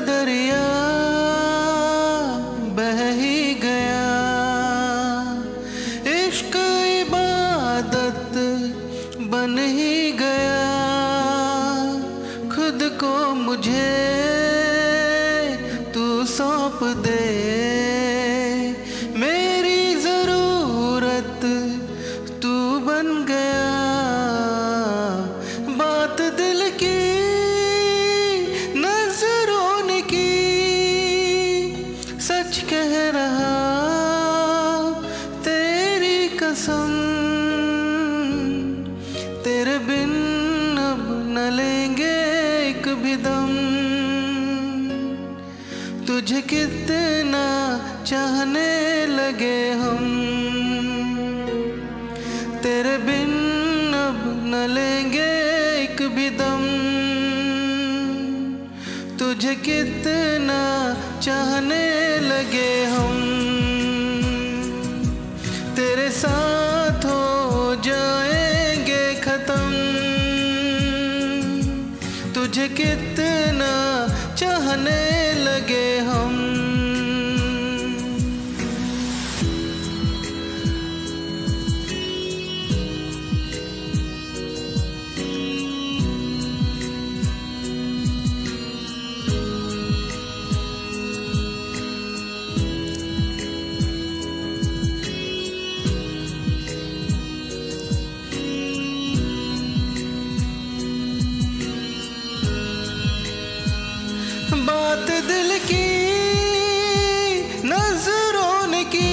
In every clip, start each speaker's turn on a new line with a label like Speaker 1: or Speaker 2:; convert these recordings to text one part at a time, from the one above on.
Speaker 1: दरिया बह ही गया। इश्क बन ही गया। खुद को मुझे तू सौंप दे। सच कह रहा, तेरी कसम। तेरे बिन अब न लेंगे एक भी दम। तुझे कितना चाहने लगे हम। तेरे बिन अब न लेंगे तुझे कितना चाहने लगे हम। तेरे साथ हो जाएँगे खत्म। तुझे कितना चाहने लगे बात दिल की, नज़रों ने की।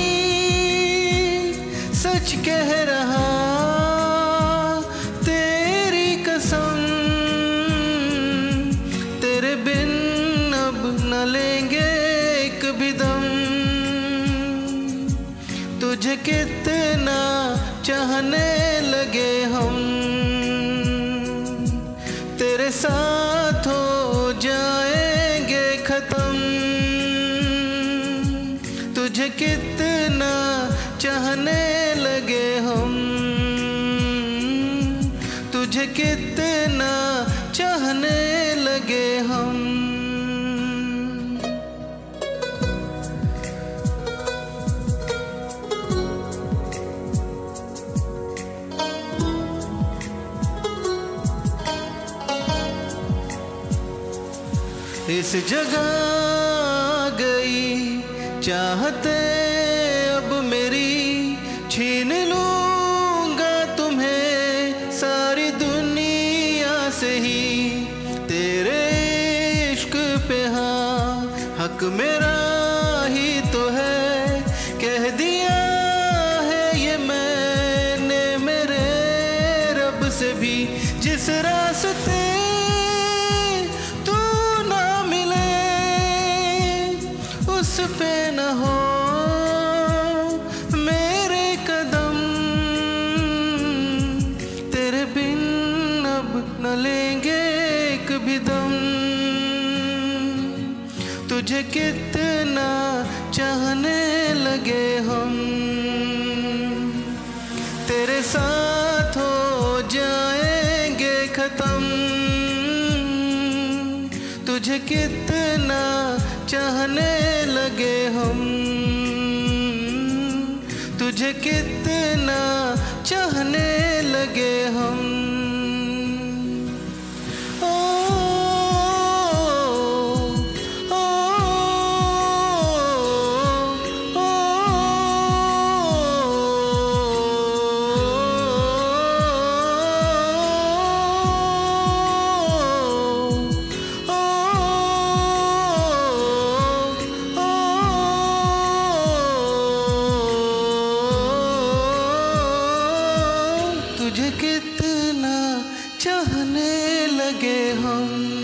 Speaker 1: सच कह रहा, तेरी कसम, तेरे बिन अब न लेंगे एक भी दम। तुझे कितना चाहने लगे हम, तेरे साथ चाहने लगे हम तुझे कितना चाहने लगे हम। इस जगह गई चाहते हक मेरा ही तो है। कह दिया है ये मैंने मेरे रब से भी, जिस रास्ते तू ना मिले, उस पे न हो मेरे कदम। तेरे बिन अब न लेंगे एक भी दम। तुझे कितना चाहने लगे हम। तेरे साथ हो जाएँगे खत्म। तुझे कितना चाहने लगे हम। तुझे कितना चाहने लगे हम। लगे हम।